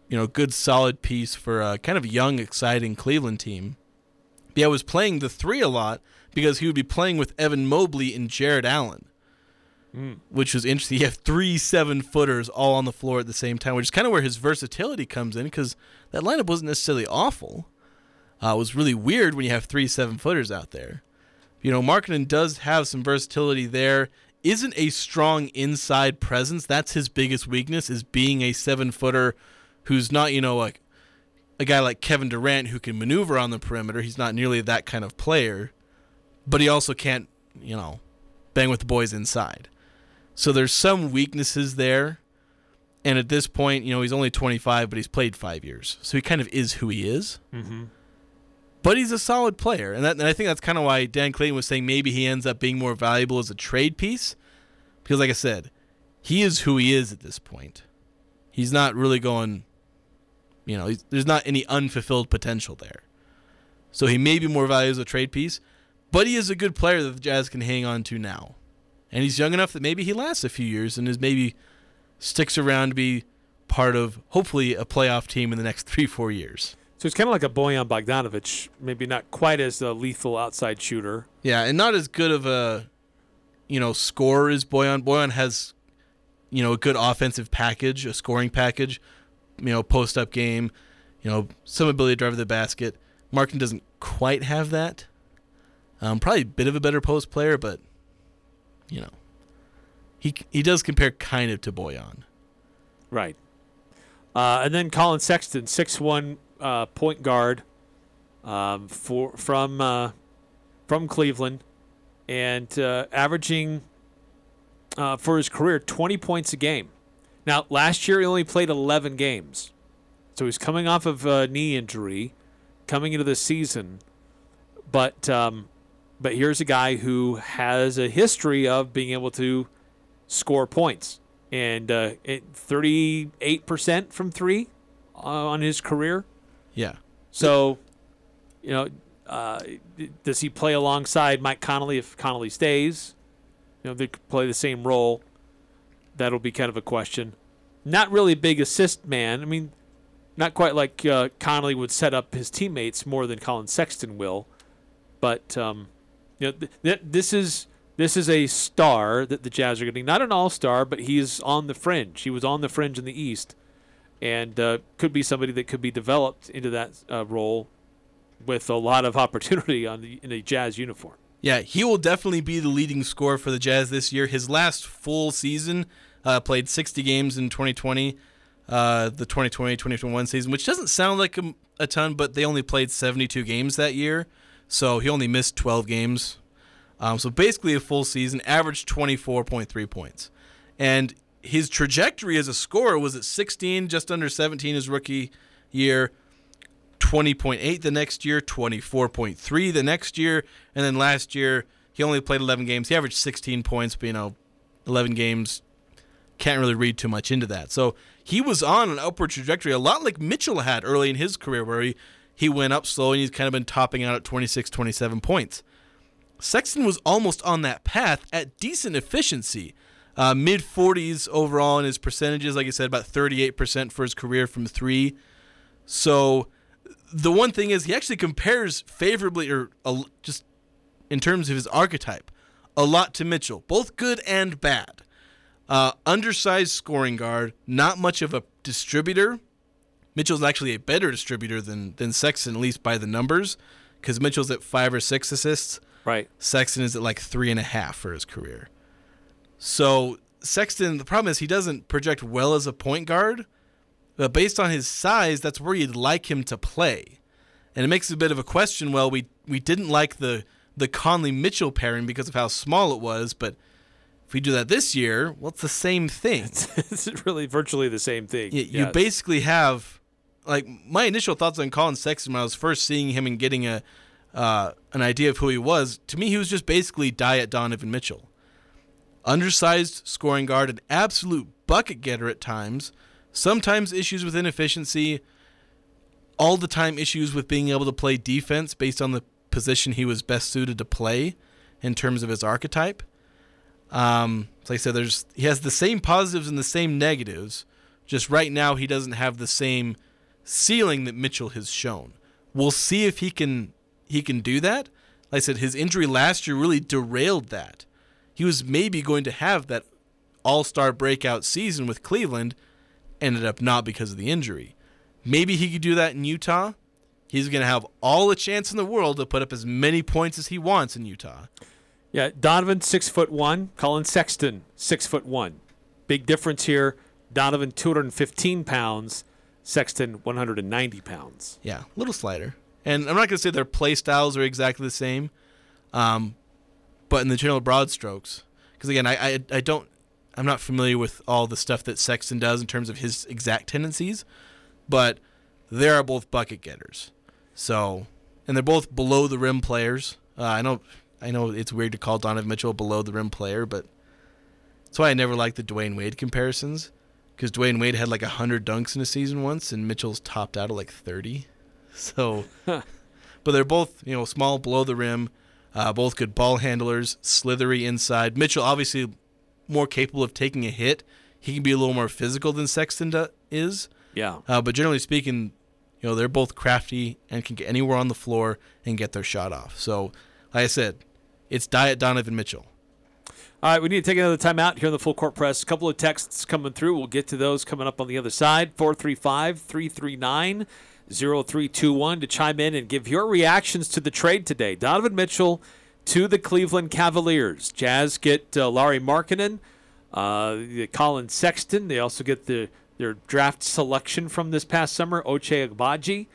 You know, good solid piece for a kind of young, exciting Cleveland team. But yeah, was playing the three a lot because he would be playing with Evan Mobley and Jarrett Allen. Mm. which was interesting. (laughs) You have three seven footers all on the floor at the same time, which is kind of where his versatility comes in because that lineup wasn't necessarily awful. Uh, it was really weird when you have three seven footers out there. You know, Markkanen does have some versatility there. Isn't a strong inside presence. That's his biggest weakness is being a seven footer who's not, you know, like a guy like Kevin Durant who can maneuver on the perimeter. He's not nearly that kind of player, but he also can't, you know, bang with the boys inside. So there's some weaknesses there. And at this point, you know, he's only 25, but he's played five years. So he kind of is who he is. Mm-hmm. But he's a solid player. And, that, and I think that's kind of why Dan Clayton was saying maybe he ends up being more valuable as a trade piece. Because, like I said, he is who he is at this point. He's not really going, you know, there's not any unfulfilled potential there. So he may be more valuable as a trade piece, but he is a good player that the Jazz can hang on to now. And he's young enough that maybe he lasts a few years and is maybe sticks around to be part of hopefully a playoff team in the next three, four years. So it's kind of like a Bojan Bogdanovic, maybe not quite as a lethal outside shooter. Yeah, and not as good of a, you know, scorer as Bojan. Bojan has, you know, a good offensive package, a scoring package, you know, post up game, you know, some ability to drive to the basket. Markkanen doesn't quite have that. Um, probably a bit of a better post player, but, you know, he he does compare kind of to Bojan. Right. Uh, and then Collin Sexton, six one uh, point guard um, for from uh, from Cleveland, and uh, averaging uh, for his career twenty points a game. Now, last year he only played eleven games, so he's coming off of a knee injury, coming into the season. But um, but here's a guy who has a history of being able to score points, and uh, thirty-eight percent from three uh, on his career. Yeah. So, you know, uh, does he play alongside Mike Conley if Connolly stays? You know, they could play the same role. That'll be kind of a question. Not really a big assist man. I mean, not quite like uh, Conley would set up his teammates more than Collin Sexton will. But um, you know, th- th- this is this is a star that the Jazz are getting. Not an all star, but he's on the fringe. He was on the fringe in the East, and uh, could be somebody that could be developed into that uh, role with a lot of (laughs) opportunity on the, in a Jazz uniform. Yeah, he will definitely be the leading scorer for the Jazz this year. His last full season, uh, played 60 games in 2020, uh, the 2020-2021 season, which doesn't sound like a, a ton, but they only played 72 games that year, so he only missed 12 games. Um, so basically a full season, averaged 24.3 points. And his trajectory as a scorer was at 16, just under 17 his rookie year, 20.8 the next year, 24.3 the next year, and then last year he only played 11 games. He averaged 16 points, but you know, 11 games can't really read too much into that. So he was on an upward trajectory, a lot like Mitchell had early in his career, where he, he went up slow and he's kind of been topping out at 26, 27 points. Sexton was almost on that path at decent efficiency. Uh, Mid 40s overall in his percentages, like I said, about 38% for his career from three. So the one thing is, he actually compares favorably, or uh, just in terms of his archetype, a lot to Mitchell, both good and bad. Uh, undersized scoring guard, not much of a distributor. Mitchell's actually a better distributor than than Sexton, at least by the numbers, because Mitchell's at five or six assists. Right. Sexton is at like three and a half for his career. So Sexton, the problem is he doesn't project well as a point guard, but based on his size, that's where you'd like him to play. And it makes it a bit of a question. Well, we we didn't like the the Conley Mitchell pairing because of how small it was, but if we do that this year, well, it's the same thing. it's (laughs) really virtually the same thing. You, you basically have like my initial thoughts on Collin Sexton when I was first seeing him and getting a uh, an idea of who he was. To me, he was just basically diet Donovan Mitchell, undersized scoring guard, an absolute bucket getter at times. Sometimes issues with inefficiency. All the time issues with being able to play defense based on the position he was best suited to play in terms of his archetype. Um, like I said, there's he has the same positives and the same negatives. Just right now, he doesn't have the same ceiling that Mitchell has shown. We'll see if he can he can do that. Like I said, his injury last year really derailed that. he was maybe going to have that all-star breakout season with Cleveland, ended up not because of the injury. Maybe he could do that in Utah. He's going to have all the chance in the world to put up as many points as he wants in Utah. Yeah, Donovan six foot one, Collin Sexton six foot one. Big difference here. Donovan two hundred and fifteen pounds, Sexton one hundred and ninety pounds. Yeah, a little slider. And I'm not going to say their play styles are exactly the same, um, but in the general broad strokes, because again, I, I I don't I'm not familiar with all the stuff that Sexton does in terms of his exact tendencies, but they are both bucket getters. So, and they're both below the rim players. Uh, I know I know it's weird to call Donovan Mitchell below the rim player, but that's why I never liked the Dwyane Wade comparisons. Because Dwyane Wade had like hundred dunks in a season once, and Mitchell's topped out at like thirty. (laughs) So, but they're both you know small below the rim, uh, both good ball handlers, slithery inside. Mitchell obviously more capable of taking a hit. He can be a little more physical than Sexton do- is. Yeah. Uh, but generally speaking, you know they're both crafty and can get anywhere on the floor and get their shot off. So, like I said, it's Diet Donovan Mitchell. All right, we need to take another time out here in the full court press. A couple of texts coming through. We'll get to those coming up on the other side. 435 339 0321 to chime in and give your reactions to the trade today. Donovan Mitchell to the Cleveland Cavaliers. Jazz get uh, Lauri Markkanen, uh, Collin Sexton. They also get the their draft selection from this past summer, Ochai Agbaji.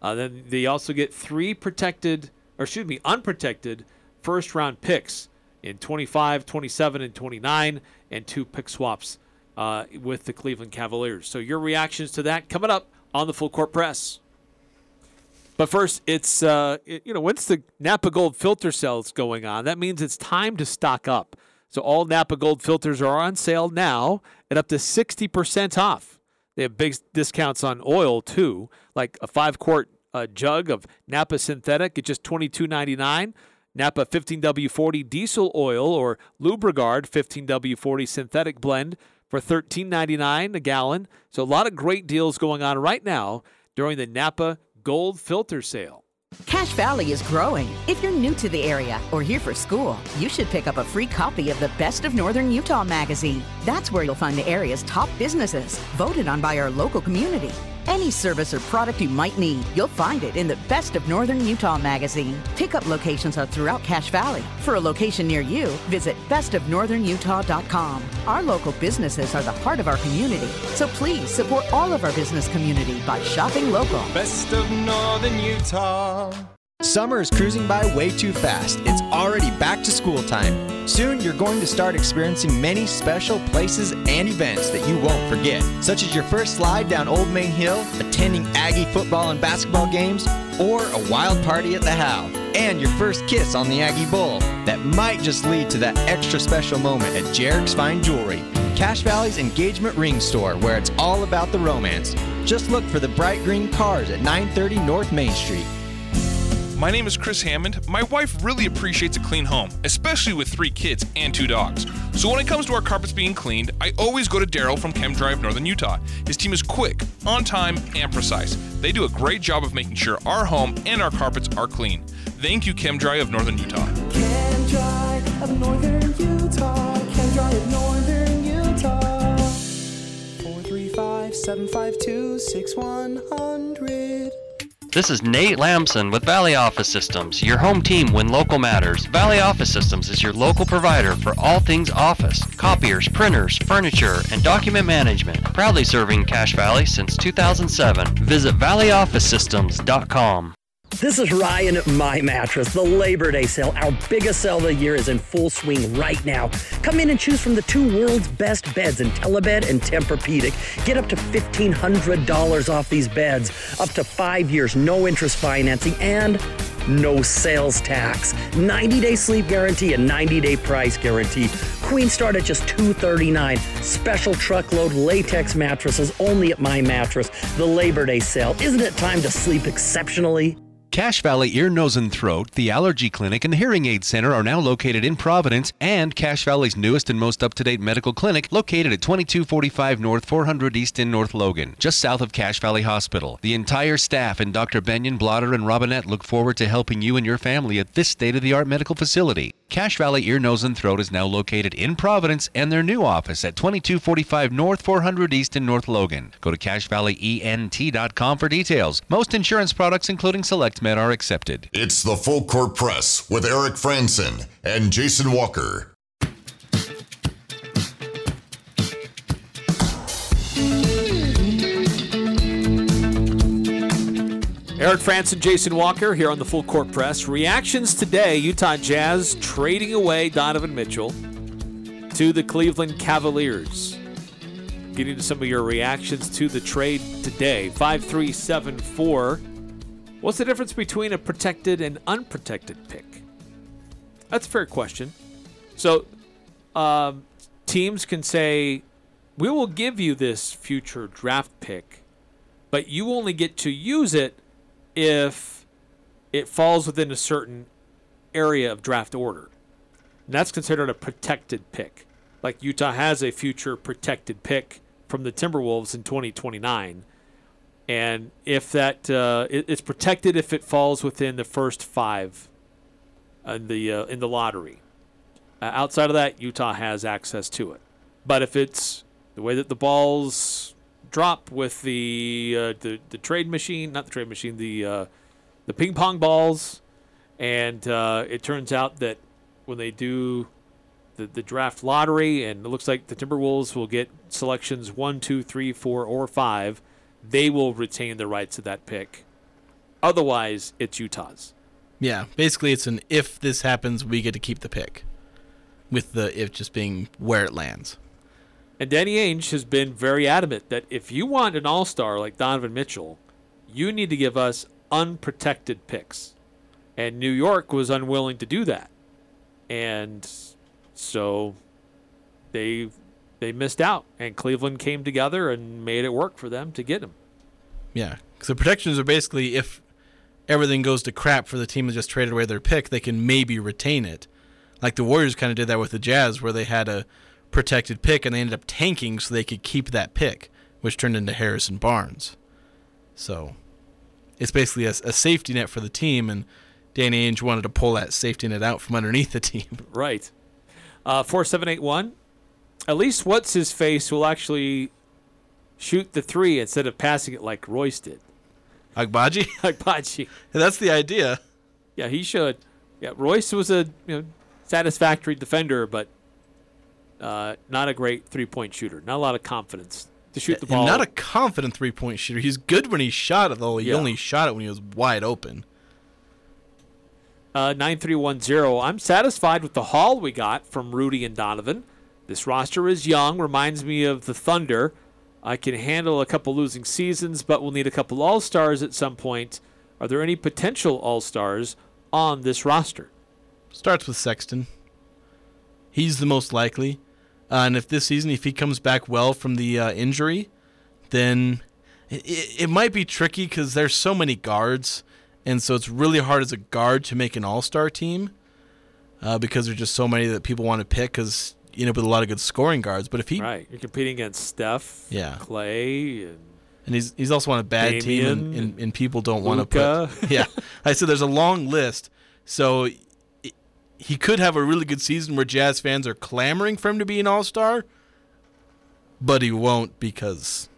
Uh, then they also get three protected, or excuse me, unprotected first round picks in 25, 27, and 29, and two pick swaps uh, with the Cleveland Cavaliers. So your reactions to that coming up on the full court press. But first, it's uh, it, you know once the Napa Gold filter sales going on, that means it's time to stock up. So all Napa Gold filters are on sale now at up to 60% off. They have big discounts on oil too, like a five quart uh, jug of Napa synthetic at just $22.99. Napa 15W40 diesel oil or Lubrigard 15W40 synthetic blend for $13.99 a gallon. So a lot of great deals going on right now during the Napa Gold Filter Sale. Cache Valley is growing. If you're new to the area or here for school, you should pick up a free copy of the Best of Northern Utah magazine. That's where you'll find the area's top businesses, voted on by our local community. Any service or product you might need, you'll find it in the Best of Northern Utah magazine. Pickup locations are throughout Cache Valley. For a location near you, visit bestofnorthernutah.com. Our local businesses are the heart of our community, so please support all of our business community by shopping local. Best of Northern Utah. Summer is cruising by way too fast. It's already back to school time. Soon, you're going to start experiencing many special places and events that you won't forget, such as your first slide down Old Main Hill, attending Aggie football and basketball games, or a wild party at the Howl, and your first kiss on the Aggie Bowl. That might just lead to that extra special moment at Jarek's Fine Jewelry, Cache Valley's engagement ring store, where it's all about the romance. Just look for the bright green cars at 930 North Main Street. My name is Chris Hammond. My wife really appreciates a clean home, especially with three kids and two dogs. So when it comes to our carpets being cleaned, I always go to Daryl from Chem Dry Northern Utah. His team is quick, on time, and precise. They do a great job of making sure our home and our carpets are clean. Thank you, Chem Dry of Northern Utah. Chem Dry of Northern Utah. Chem Dry of Northern Utah. 435 752 6100. This is Nate Lamson with Valley Office Systems, your home team when local matters. Valley Office Systems is your local provider for all things office, copiers, printers, furniture, and document management. Proudly serving Cache Valley since 2007. Visit valleyofficesystems.com. This is Ryan at My Mattress. The Labor Day sale, our biggest sale of the year, is in full swing right now. Come in and choose from the two world's best beds Intellibed and Tempur-Pedic. Get up to $1,500 off these beds, up to five years, no interest financing, and no sales tax. 90-day sleep guarantee and 90-day price guarantee. Queen start at just 239. Special truckload latex mattresses only at My Mattress. The Labor Day sale. Isn't it time to sleep exceptionally? Cache Valley Ear, Nose, and Throat, the Allergy Clinic, and the Hearing Aid Center are now located in Providence, and Cache Valley's newest and most up to date medical clinic, located at 2245 North 400 East in North Logan, just south of Cache Valley Hospital. The entire staff and Dr. Benyon, Blotter, and Robinette look forward to helping you and your family at this state of the art medical facility. Cache Valley Ear, Nose, and Throat is now located in Providence and their new office at 2245 North 400 East in North Logan. Go to CacheValleyENT.com for details. Most insurance products, including Select Med, are accepted. It's the Full Court Press with Eric Frandsen and Jason Walker. Eric Frandsen, Jason Walker here on the Full Court Press. Reactions today Utah Jazz trading away Donovan Mitchell to the Cleveland Cavaliers. Getting to some of your reactions to the trade today. 5374. What's the difference between a protected and unprotected pick? That's a fair question. So, um, teams can say, we will give you this future draft pick, but you only get to use it if it falls within a certain area of draft order. And that's considered a protected pick. Like Utah has a future protected pick from the Timberwolves in 2029. And if that uh, it, it's protected if it falls within the first five in the uh, in the lottery. Uh, outside of that, Utah has access to it. But if it's the way that the balls drop with the uh, the the trade machine, not the trade machine, the uh, the ping pong balls, and uh, it turns out that when they do the the draft lottery, and it looks like the Timberwolves will get selections one, two, three, four, or five, they will retain the rights to that pick. Otherwise, it's Utah's. Yeah, basically, it's an if this happens, we get to keep the pick, with the if just being where it lands. And Danny Ainge has been very adamant that if you want an all star like Donovan Mitchell, you need to give us unprotected picks. And New York was unwilling to do that. And so they they missed out and Cleveland came together and made it work for them to get him. Yeah, the protections are basically if everything goes to crap for the team that just traded away their pick, they can maybe retain it. Like the Warriors kind of did that with the Jazz, where they had a protected pick and they ended up tanking so they could keep that pick, which turned into Harrison Barnes. So it's basically a, a safety net for the team, and Danny Ainge wanted to pull that safety net out from underneath the team. (laughs) Right. Uh, 4781. At least what's his face will actually shoot the three instead of passing it like Royce did. Agbaji? (laughs) Agbaji. That's the idea. Yeah, he should. Yeah, Royce was a you know satisfactory defender, but uh, not a great three point shooter. Not a lot of confidence to shoot the ball. Not a confident three point shooter. He's good when he shot it, though. He Yeah. only shot it when he was wide open. Uh, 9310. I'm satisfied with the haul we got from Rudy and Donovan. This roster is young, reminds me of the Thunder. I can handle a couple losing seasons, but we'll need a couple All Stars at some point. Are there any potential All Stars on this roster? Starts with Sexton. He's the most likely. Uh, and if this season, if he comes back well from the uh, injury, then it, it, might be tricky because there's so many guards, and so it's really hard as a guard to make an all-star team uh, because there's just so many that people want to pick because you know with a lot of good scoring guards. But if he Right. You're competing against Steph, Yeah. Klay, and and he's he's also on a bad team, and, and, and people don't want to put. (laughs) Yeah, I said there's a long list, so he could have a really good season where Jazz fans are clamoring for him to be an All Star, but he won't because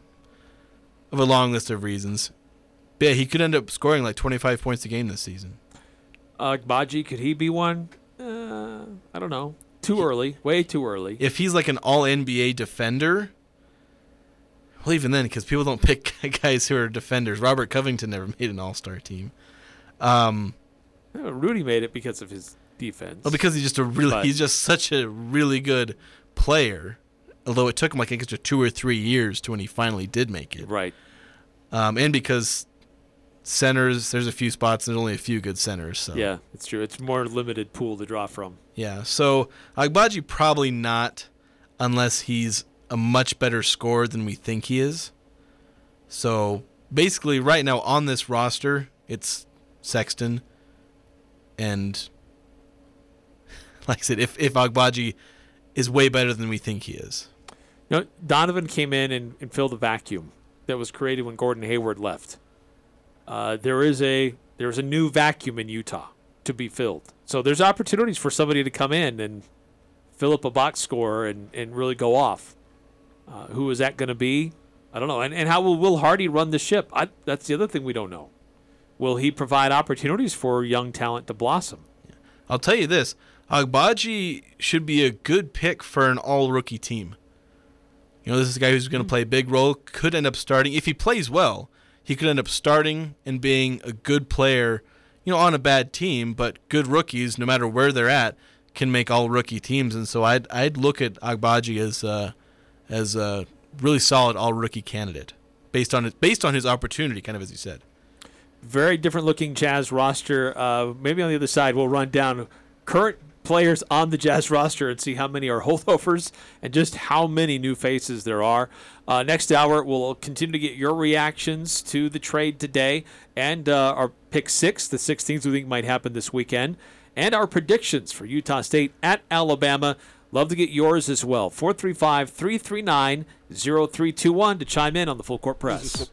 of a long list of reasons. But yeah, he could end up scoring like 25 points a game this season. uh, Baji, could he be one? Uh, I don't know. Too early. Way too early. If he's like an All NBA defender. Well, even then, because people don't (laughs) pick guys who are defenders. Robert Covington never made an All Star team. Um, Uh, Rudy made it because of his defense. Well, because he's just a really But- he's just such a really good player. Although it took him like I guess two or three years to when he finally did make it. Right. Um, and because centers, there's a few spots. There's only a few good centers. So Yeah, it's true. It's more limited pool to draw from. yeah. So Agbaji probably not, unless he's a much better scorer than we think he is. So basically, right now on this roster, it's Sexton, and (laughs) like I said, if if Agbaji is way better than we think he is. You know, Donovan came in and, and filled the vacuum that was created when Gordon Hayward left. Uh, there is a there's a new vacuum in Utah to be filled. So there's opportunities for somebody to come in and fill up a box score and, and really go off. Uh, who is that going to be? I don't know. And, and how will Will Hardy run the ship? I, that's the other thing we don't know. Will he provide opportunities for young talent to blossom? I'll tell you this Agbaji should be a good pick for an all rookie team. You know, this is a guy who's going to play a big role, could end up starting. If he plays well, he could end up starting and being a good player, you know, on a bad team, but good rookies, no matter where they're at, can make all rookie teams. And so I'd, I'd look at Agbaji as, uh, as a really solid all rookie candidate based on, it, based on his opportunity, kind of as you said very different looking Jazz roster. Uh, maybe on the other side, we'll run down current players on the Jazz roster and see how many are holdovers and just how many new faces there are. Uh, next hour, we'll continue to get your reactions to the trade today and uh, our pick six, the six things we think might happen this weekend, and our predictions for Utah State at Alabama. Love to get yours as well. 435 339 0321 to chime in on the full court press.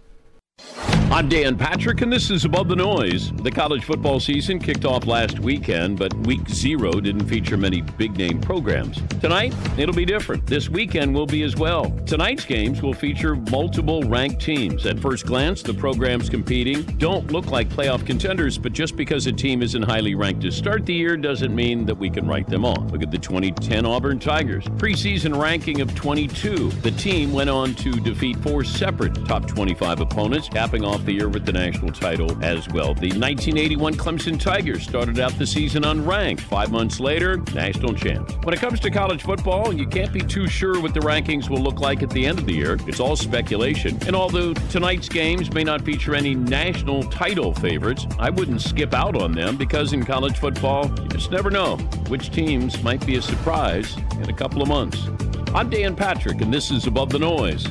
I'm Dan Patrick, and this is Above the Noise. The college football season kicked off last weekend, but week zero didn't feature many big name programs. Tonight, it'll be different. This weekend will be as well. Tonight's games will feature multiple ranked teams. At first glance, the programs competing don't look like playoff contenders, but just because a team isn't highly ranked to start the year doesn't mean that we can write them off. Look at the 2010 Auburn Tigers. Preseason ranking of 22. The team went on to defeat four separate top 25 opponents, capping off the year with the national title as well. The 1981 Clemson Tigers started out the season unranked. Five months later, national champs. When it comes to college football, you can't be too sure what the rankings will look like at the end of the year. It's all speculation. And although tonight's games may not feature any national title favorites, I wouldn't skip out on them because in college football, you just never know which teams might be a surprise in a couple of months. I'm Dan Patrick, and this is Above the Noise.